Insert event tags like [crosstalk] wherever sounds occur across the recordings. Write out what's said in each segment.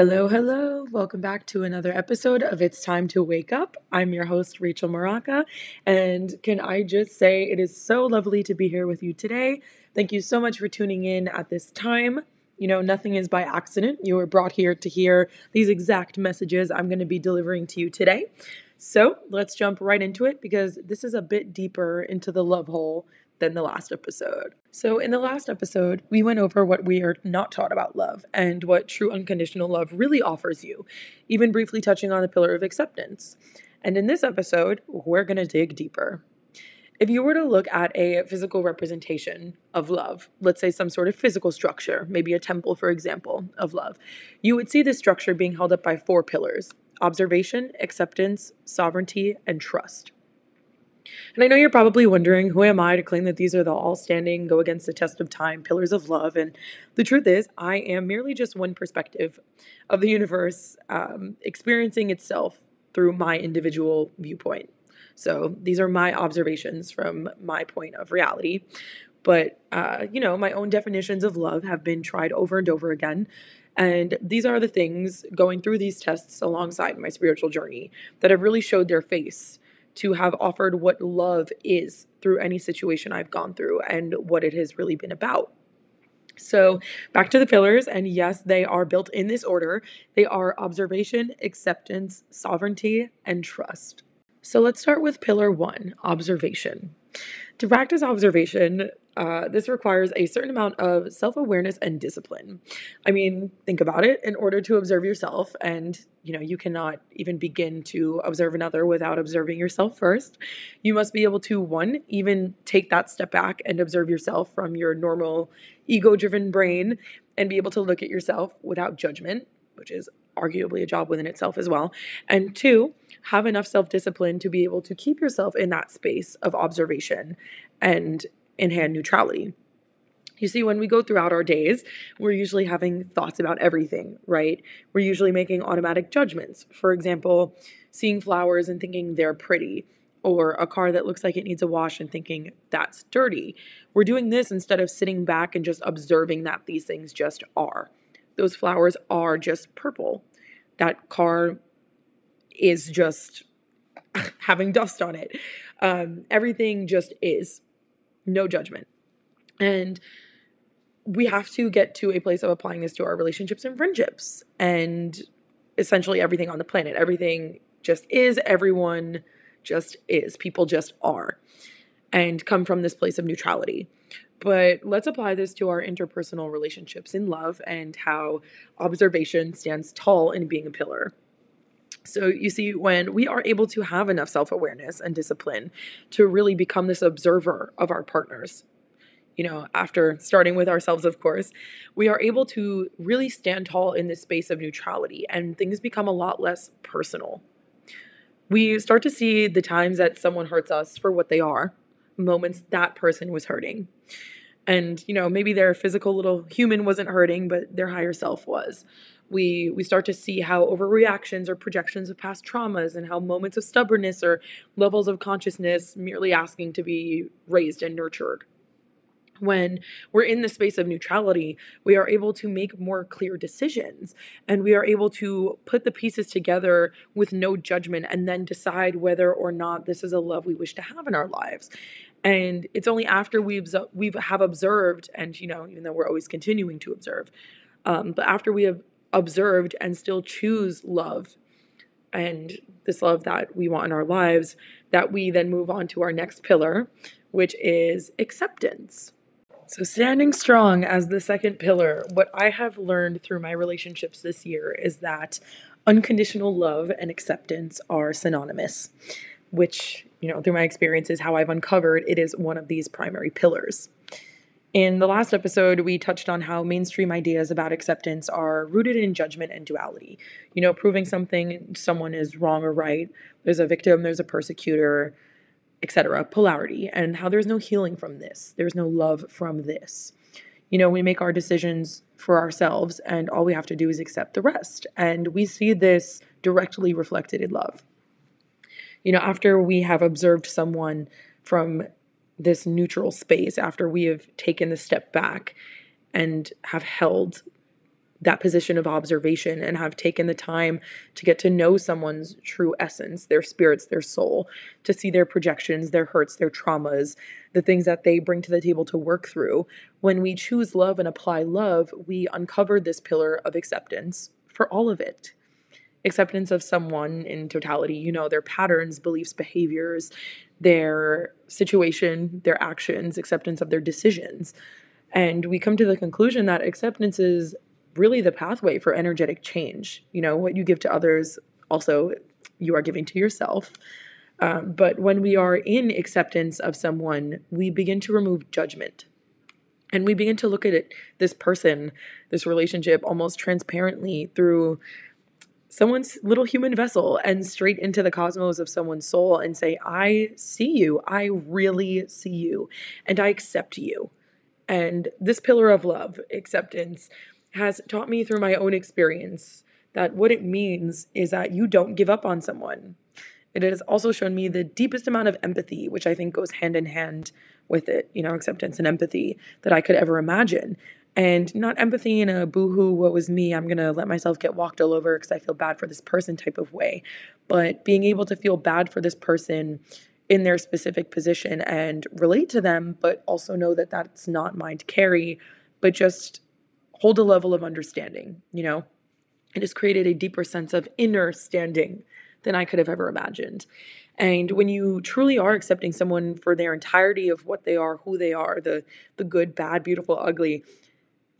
Hello, hello. Welcome back to another episode of It's Time to Wake Up. I'm your host, Rachel Maraca. And can I just say it is so lovely to be here with you today. Thank you so much for tuning in at this time. You know, nothing is by accident. You were brought here to hear these exact messages I'm going to be delivering to you today. So let's jump right into it because this is a bit deeper into the love hole than the last episode. So, in the last episode, we went over what we are not taught about love and what true unconditional love really offers you, even briefly touching on the pillar of acceptance. And in this episode, we're going to dig deeper. If you were to look at a physical representation of love, let's say some sort of physical structure, maybe a temple, for example, of love, you would see this structure being held up by four pillars observation, acceptance, sovereignty, and trust. And I know you're probably wondering who am I to claim that these are the all standing, go against the test of time pillars of love. And the truth is, I am merely just one perspective of the universe um, experiencing itself through my individual viewpoint. So these are my observations from my point of reality. But, uh, you know, my own definitions of love have been tried over and over again. And these are the things going through these tests alongside my spiritual journey that have really showed their face to have offered what love is through any situation I've gone through and what it has really been about. So, back to the pillars, and yes, they are built in this order. They are observation, acceptance, sovereignty, and trust. So, let's start with pillar one observation. To practice observation, uh, this requires a certain amount of self awareness and discipline. I mean, think about it. In order to observe yourself, and you know, you cannot even begin to observe another without observing yourself first, you must be able to, one, even take that step back and observe yourself from your normal ego driven brain and be able to look at yourself without judgment, which is arguably a job within itself as well. And two, have enough self discipline to be able to keep yourself in that space of observation and in hand neutrality. You see, when we go throughout our days, we're usually having thoughts about everything, right? We're usually making automatic judgments. For example, seeing flowers and thinking they're pretty, or a car that looks like it needs a wash and thinking that's dirty. We're doing this instead of sitting back and just observing that these things just are. Those flowers are just purple. That car is just [laughs] having dust on it. Um, everything just is. No judgment. And we have to get to a place of applying this to our relationships and friendships and essentially everything on the planet. Everything just is, everyone just is, people just are, and come from this place of neutrality. But let's apply this to our interpersonal relationships in love and how observation stands tall in being a pillar. So, you see, when we are able to have enough self awareness and discipline to really become this observer of our partners, you know, after starting with ourselves, of course, we are able to really stand tall in this space of neutrality and things become a lot less personal. We start to see the times that someone hurts us for what they are, moments that person was hurting. And, you know, maybe their physical little human wasn't hurting, but their higher self was. We we start to see how overreactions or projections of past traumas and how moments of stubbornness or levels of consciousness merely asking to be raised and nurtured when we're in the space of neutrality, we are able to make more clear decisions and we are able to put the pieces together with no judgment and then decide whether or not this is a love we wish to have in our lives. And it's only after we've we have observed, and you know, even though we're always continuing to observe, um, but after we have observed and still choose love and this love that we want in our lives, that we then move on to our next pillar, which is acceptance. So, standing strong as the second pillar, what I have learned through my relationships this year is that unconditional love and acceptance are synonymous, which, you know, through my experiences, how I've uncovered it is one of these primary pillars. In the last episode, we touched on how mainstream ideas about acceptance are rooted in judgment and duality. You know, proving something someone is wrong or right. There's a victim, there's a persecutor, etc. Polarity, and how there's no healing from this. There's no love from this. You know, we make our decisions for ourselves, and all we have to do is accept the rest. And we see this directly reflected in love. You know, after we have observed someone from this neutral space, after we have taken the step back and have held that position of observation and have taken the time to get to know someone's true essence, their spirits, their soul, to see their projections, their hurts, their traumas, the things that they bring to the table to work through. When we choose love and apply love, we uncover this pillar of acceptance for all of it. Acceptance of someone in totality, you know, their patterns, beliefs, behaviors, their situation, their actions, acceptance of their decisions. And we come to the conclusion that acceptance is really the pathway for energetic change. You know, what you give to others, also you are giving to yourself. Um, but when we are in acceptance of someone, we begin to remove judgment. And we begin to look at it, this person, this relationship, almost transparently through someone's little human vessel and straight into the cosmos of someone's soul and say, I see you. I really see you. And I accept you. And this pillar of love, acceptance, has taught me through my own experience that what it means is that you don't give up on someone. It has also shown me the deepest amount of empathy, which I think goes hand in hand with it, you know, acceptance and empathy that I could ever imagine. And not empathy in a boohoo, what was me, I'm gonna let myself get walked all over because I feel bad for this person type of way. But being able to feel bad for this person in their specific position and relate to them, but also know that that's not mine to carry, but just hold a level of understanding, you know? It has created a deeper sense of inner standing than I could have ever imagined. And when you truly are accepting someone for their entirety of what they are, who they are, the the good, bad, beautiful, ugly,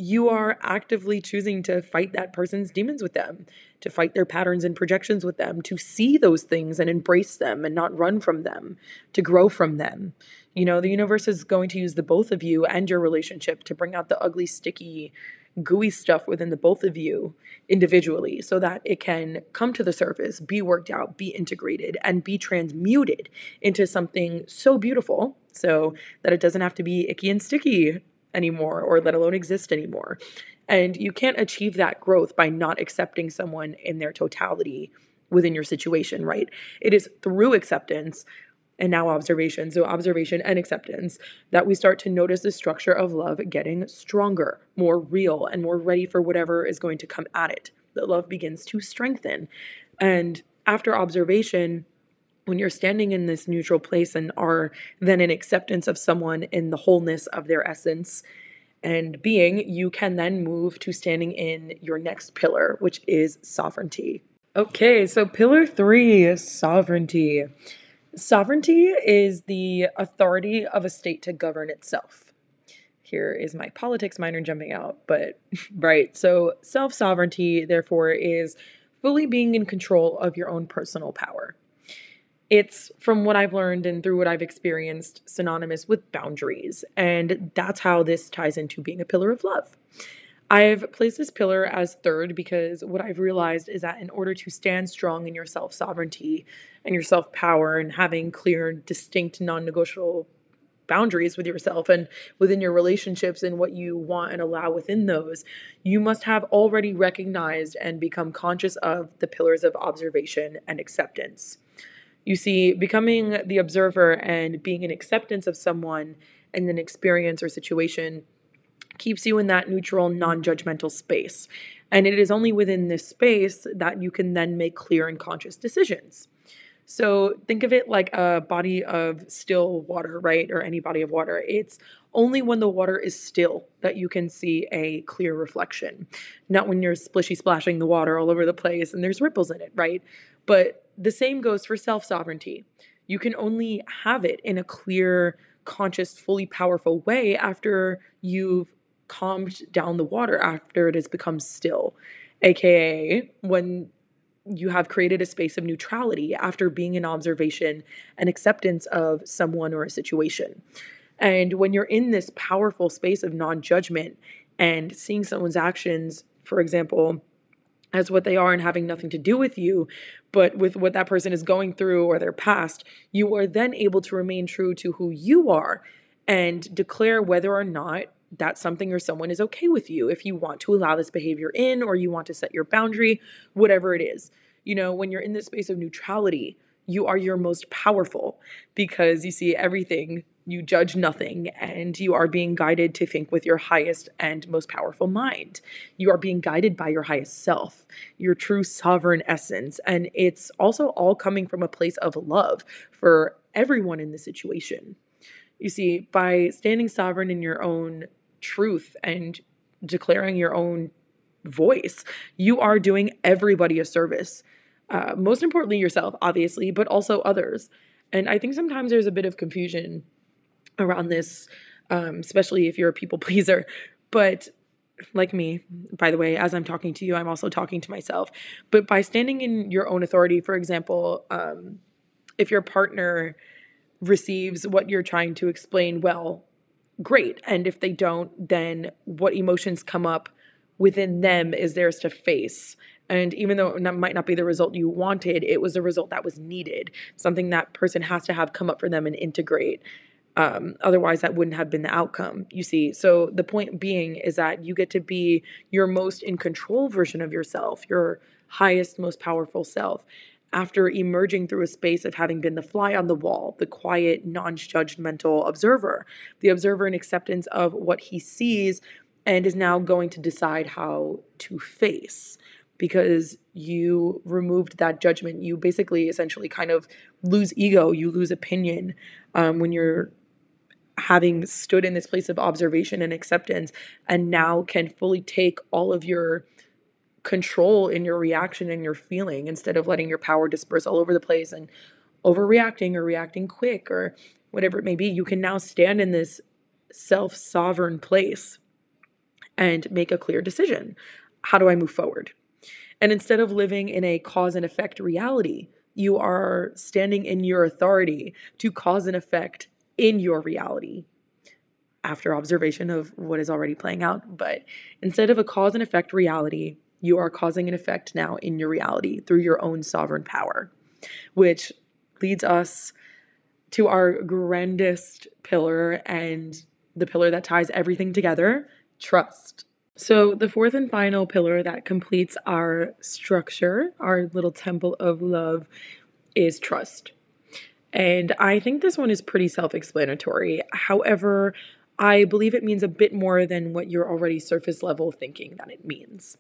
you are actively choosing to fight that person's demons with them, to fight their patterns and projections with them, to see those things and embrace them and not run from them, to grow from them. You know, the universe is going to use the both of you and your relationship to bring out the ugly, sticky, gooey stuff within the both of you individually so that it can come to the surface, be worked out, be integrated, and be transmuted into something so beautiful so that it doesn't have to be icky and sticky anymore or let alone exist anymore. And you can't achieve that growth by not accepting someone in their totality within your situation, right? It is through acceptance and now observation. So, observation and acceptance that we start to notice the structure of love getting stronger, more real, and more ready for whatever is going to come at it. That love begins to strengthen. And after observation, when you're standing in this neutral place and are then in acceptance of someone in the wholeness of their essence and being, you can then move to standing in your next pillar, which is sovereignty. Okay, so pillar three is sovereignty. Sovereignty is the authority of a state to govern itself. Here is my politics minor jumping out, but [laughs] right. So, self sovereignty, therefore, is fully being in control of your own personal power. It's, from what I've learned and through what I've experienced, synonymous with boundaries. And that's how this ties into being a pillar of love. I've placed this pillar as third because what I've realized is that in order to stand strong in your self sovereignty and your self power and having clear, distinct, non negotiable boundaries with yourself and within your relationships and what you want and allow within those, you must have already recognized and become conscious of the pillars of observation and acceptance. You see, becoming the observer and being in acceptance of someone and an experience or situation keeps you in that neutral, non judgmental space. And it is only within this space that you can then make clear and conscious decisions. So think of it like a body of still water, right? Or any body of water. It's only when the water is still that you can see a clear reflection, not when you're splishy splashing the water all over the place and there's ripples in it, right? But the same goes for self sovereignty. You can only have it in a clear, conscious, fully powerful way after you've calmed down the water after it has become still, aka when you have created a space of neutrality after being in observation and acceptance of someone or a situation. And when you're in this powerful space of non judgment and seeing someone's actions, for example, as what they are and having nothing to do with you, but with what that person is going through or their past, you are then able to remain true to who you are and declare whether or not that something or someone is okay with you if you want to allow this behavior in or you want to set your boundary, whatever it is. You know, when you're in this space of neutrality, you are your most powerful because you see everything You judge nothing, and you are being guided to think with your highest and most powerful mind. You are being guided by your highest self, your true sovereign essence. And it's also all coming from a place of love for everyone in the situation. You see, by standing sovereign in your own truth and declaring your own voice, you are doing everybody a service. Uh, most importantly, yourself, obviously, but also others. And I think sometimes there's a bit of confusion around this, um, especially if you're a people [laughs] pleaser. But like me, by the way, as I'm talking to you, I'm also talking to myself. But by standing in your own authority, for example, um, if your partner receives what you're trying to explain well, great. And if they don't, then what emotions come up within them is theirs to face. And even though it might not be the result you wanted, it was the result that was needed, something that person has to have come up for them and integrate. Um, otherwise, that wouldn't have been the outcome, you see. So, the point being is that you get to be your most in control version of yourself, your highest, most powerful self, after emerging through a space of having been the fly on the wall, the quiet, non judgmental observer, the observer in acceptance of what he sees and is now going to decide how to face because you removed that judgment. You basically essentially kind of lose ego, you lose opinion um, when you're having stood in this place of observation and acceptance and now can fully take all of your control in your reaction and your feeling instead of letting your power disperse all over the place and overreacting or reacting quick or whatever it may be. You can now stand in this self sovereign place and make a clear decision. How do I move forward? And instead of living in a cause and effect reality, you are standing in your authority to cause and effect in your reality after observation of what is already playing out. But instead of a cause and effect reality, you are causing an effect now in your reality through your own sovereign power, which leads us to our grandest pillar and the pillar that ties everything together trust. So, the fourth and final pillar that completes our structure, our little temple of love, is trust. And I think this one is pretty self explanatory. However, I believe it means a bit more than what you're already surface level thinking that it means.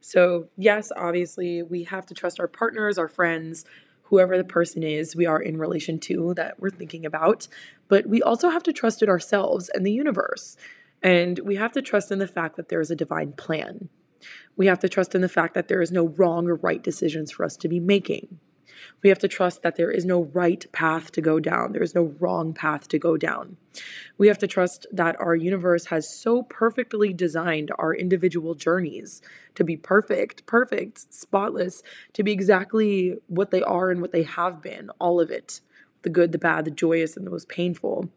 So, yes, obviously, we have to trust our partners, our friends, whoever the person is we are in relation to that we're thinking about. But we also have to trust in ourselves and the universe. And we have to trust in the fact that there is a divine plan. We have to trust in the fact that there is no wrong or right decisions for us to be making. We have to trust that there is no right path to go down. There is no wrong path to go down. We have to trust that our universe has so perfectly designed our individual journeys to be perfect, perfect, spotless, to be exactly what they are and what they have been, all of it the good, the bad, the joyous, and the most painful.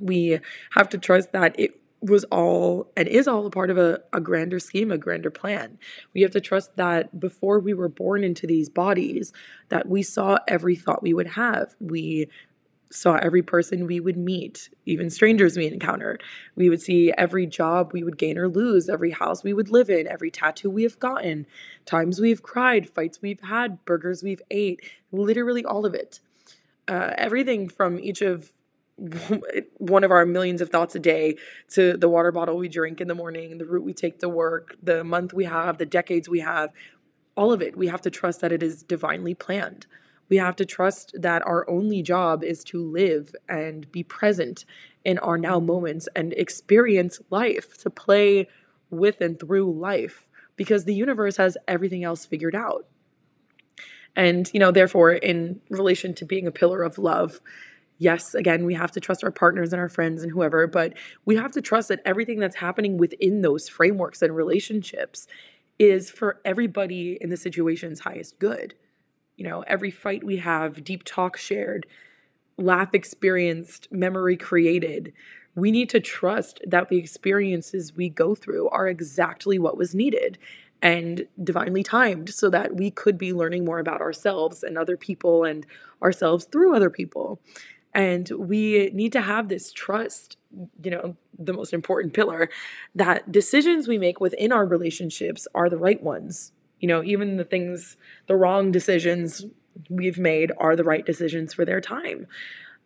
We have to trust that it was all and is all a part of a, a grander scheme, a grander plan. We have to trust that before we were born into these bodies, that we saw every thought we would have. We saw every person we would meet, even strangers we encountered. We would see every job we would gain or lose, every house we would live in, every tattoo we have gotten, times we've cried, fights we've had, burgers we've ate, literally all of it. Uh, everything from each of one of our millions of thoughts a day to the water bottle we drink in the morning, the route we take to work, the month we have, the decades we have, all of it. We have to trust that it is divinely planned. We have to trust that our only job is to live and be present in our now moments and experience life, to play with and through life, because the universe has everything else figured out. And, you know, therefore, in relation to being a pillar of love, yes, again, we have to trust our partners and our friends and whoever, but we have to trust that everything that's happening within those frameworks and relationships is for everybody in the situation's highest good. You know, every fight we have, deep talk shared, laugh experienced, memory created. We need to trust that the experiences we go through are exactly what was needed and divinely timed so that we could be learning more about ourselves and other people and ourselves through other people. And we need to have this trust, you know, the most important pillar that decisions we make within our relationships are the right ones. You know, even the things, the wrong decisions we've made are the right decisions for their time.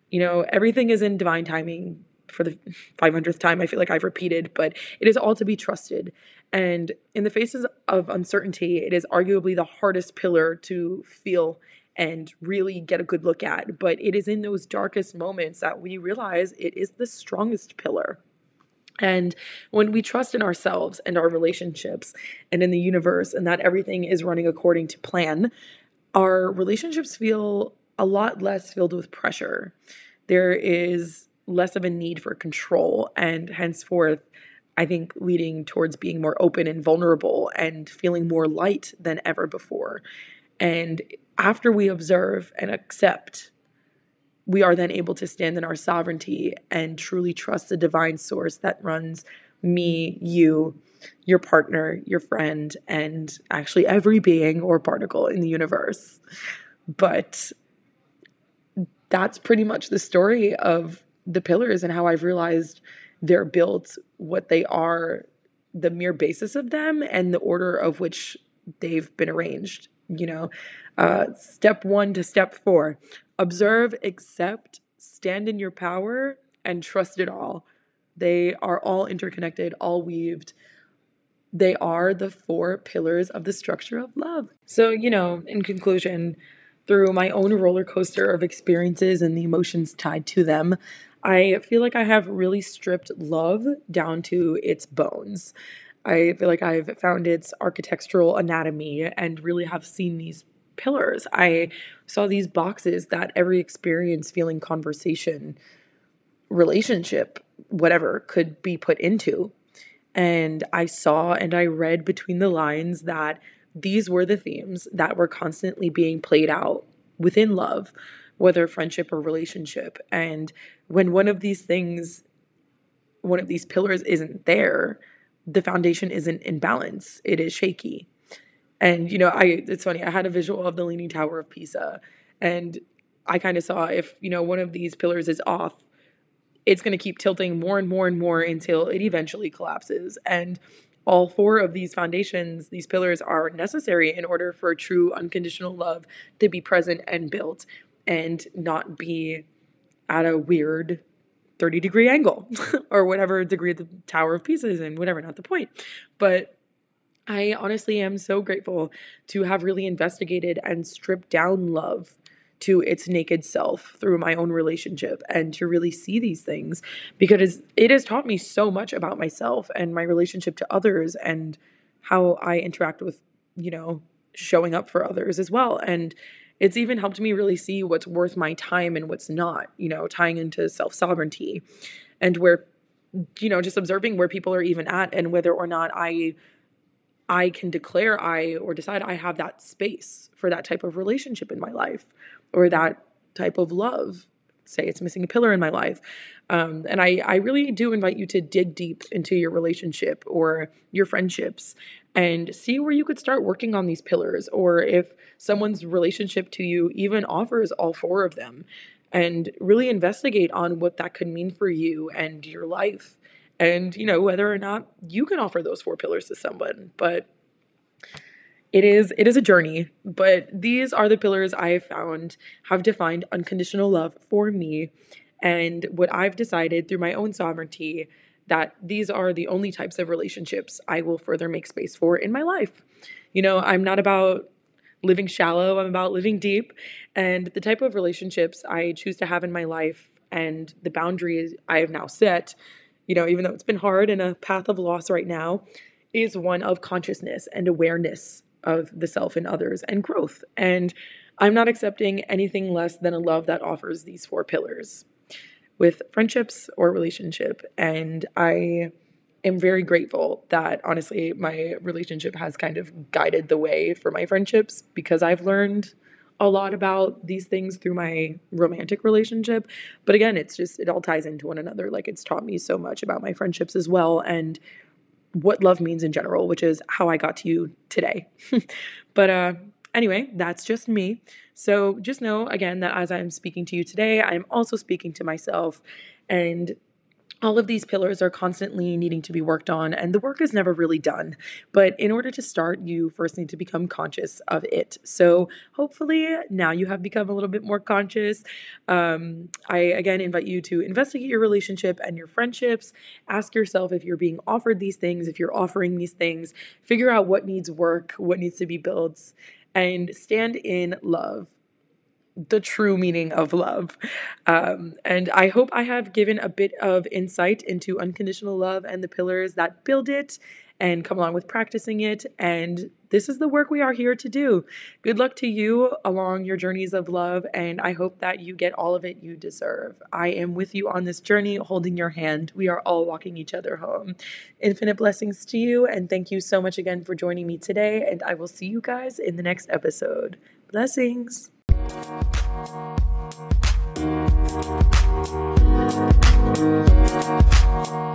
You know, everything is in divine timing for the [laughs] 500th time. I feel like I've repeated, but it is all to be trusted. And in the faces of uncertainty, it is arguably the hardest pillar to feel and really get a good look at. But it is in those darkest moments that we realize it is the strongest pillar. And when we trust in ourselves and our relationships and in the universe and that everything is running according to plan, our relationships feel a lot less filled with pressure. There is less of a need for control, and henceforth, I think leading towards being more open and vulnerable and feeling more light than ever before. And after we observe and accept, we are then able to stand in our sovereignty and truly trust the divine source that runs me, you, your partner, your friend, and actually every being or particle in the universe. But that's pretty much the story of the pillars and how I've realized they're built, what they are, the mere basis of them, and the order of which they've been arranged. You know, uh, step one to step four observe, accept, stand in your power, and trust it all. They are all interconnected, all weaved. They are the four pillars of the structure of love. So, you know, in conclusion, through my own roller coaster of experiences and the emotions tied to them, I feel like I have really stripped love down to its bones. I feel like I've found its architectural anatomy and really have seen these pillars. I saw these boxes that every experience, feeling, conversation, relationship, whatever could be put into. And I saw and I read between the lines that these were the themes that were constantly being played out within love, whether friendship or relationship. And when one of these things, one of these pillars isn't there, the foundation isn't in balance, it is shaky. And, you know, I, it's funny, I had a visual of the Leaning Tower of Pisa, and I kind of saw if, you know, one of these pillars is off, it's going to keep tilting more and more and more until it eventually collapses. And all four of these foundations, these pillars are necessary in order for true unconditional love to be present and built and not be at a weird 30 degree angle [laughs] or whatever degree the Tower of Pisa is in, whatever, not the point. But I honestly am so grateful to have really investigated and stripped down love to its naked self through my own relationship and to really see these things because it has taught me so much about myself and my relationship to others and how I interact with, you know, showing up for others as well. And it's even helped me really see what's worth my time and what's not, you know, tying into self sovereignty and where, you know, just observing where people are even at and whether or not I. I can declare I or decide I have that space for that type of relationship in my life or that type of love. Say it's missing a pillar in my life. Um, and I, I really do invite you to dig deep into your relationship or your friendships and see where you could start working on these pillars or if someone's relationship to you even offers all four of them and really investigate on what that could mean for you and your life and you know whether or not you can offer those four pillars to someone but it is it is a journey but these are the pillars i have found have defined unconditional love for me and what i've decided through my own sovereignty that these are the only types of relationships I will further make space for in my life. You know, I'm not about living shallow, I'm about living deep. And the type of relationships I choose to have in my life and the boundaries I have now set, you know, even though it's been hard and a path of loss right now, is one of consciousness and awareness of the self and others and growth. And I'm not accepting anything less than a love that offers these four pillars with friendships or relationship. And I am very grateful that honestly my relationship has kind of guided the way for my friendships because I've learned a lot about these things through my romantic relationship. But again, it's just, it all ties into one another. Like it's taught me so much about my friendships as well and what love means in general, which is how I got to you today. [laughs] but uh, anyway, that's just me. So just know again that as I'm speaking to you today, I'm also speaking to myself. And all of these pillars are constantly needing to be worked on, and the work is never really done. But in order to start, you first need to become conscious of it. So, hopefully, now you have become a little bit more conscious. Um, I again invite you to investigate your relationship and your friendships. Ask yourself if you're being offered these things, if you're offering these things. Figure out what needs work, what needs to be built, and stand in love the true meaning of love. Um, and I hope I have given a bit of insight into unconditional love and the pillars that build it and come along with practicing it. And this is the work we are here to do. Good luck to you along your journeys of love, and I hope that you get all of it you deserve. I am with you on this journey, holding your hand. We are all walking each other home. Infinite blessings to you, and thank you so much again for joining me today. And I will see you guys in the next episode. Blessings. Thank you.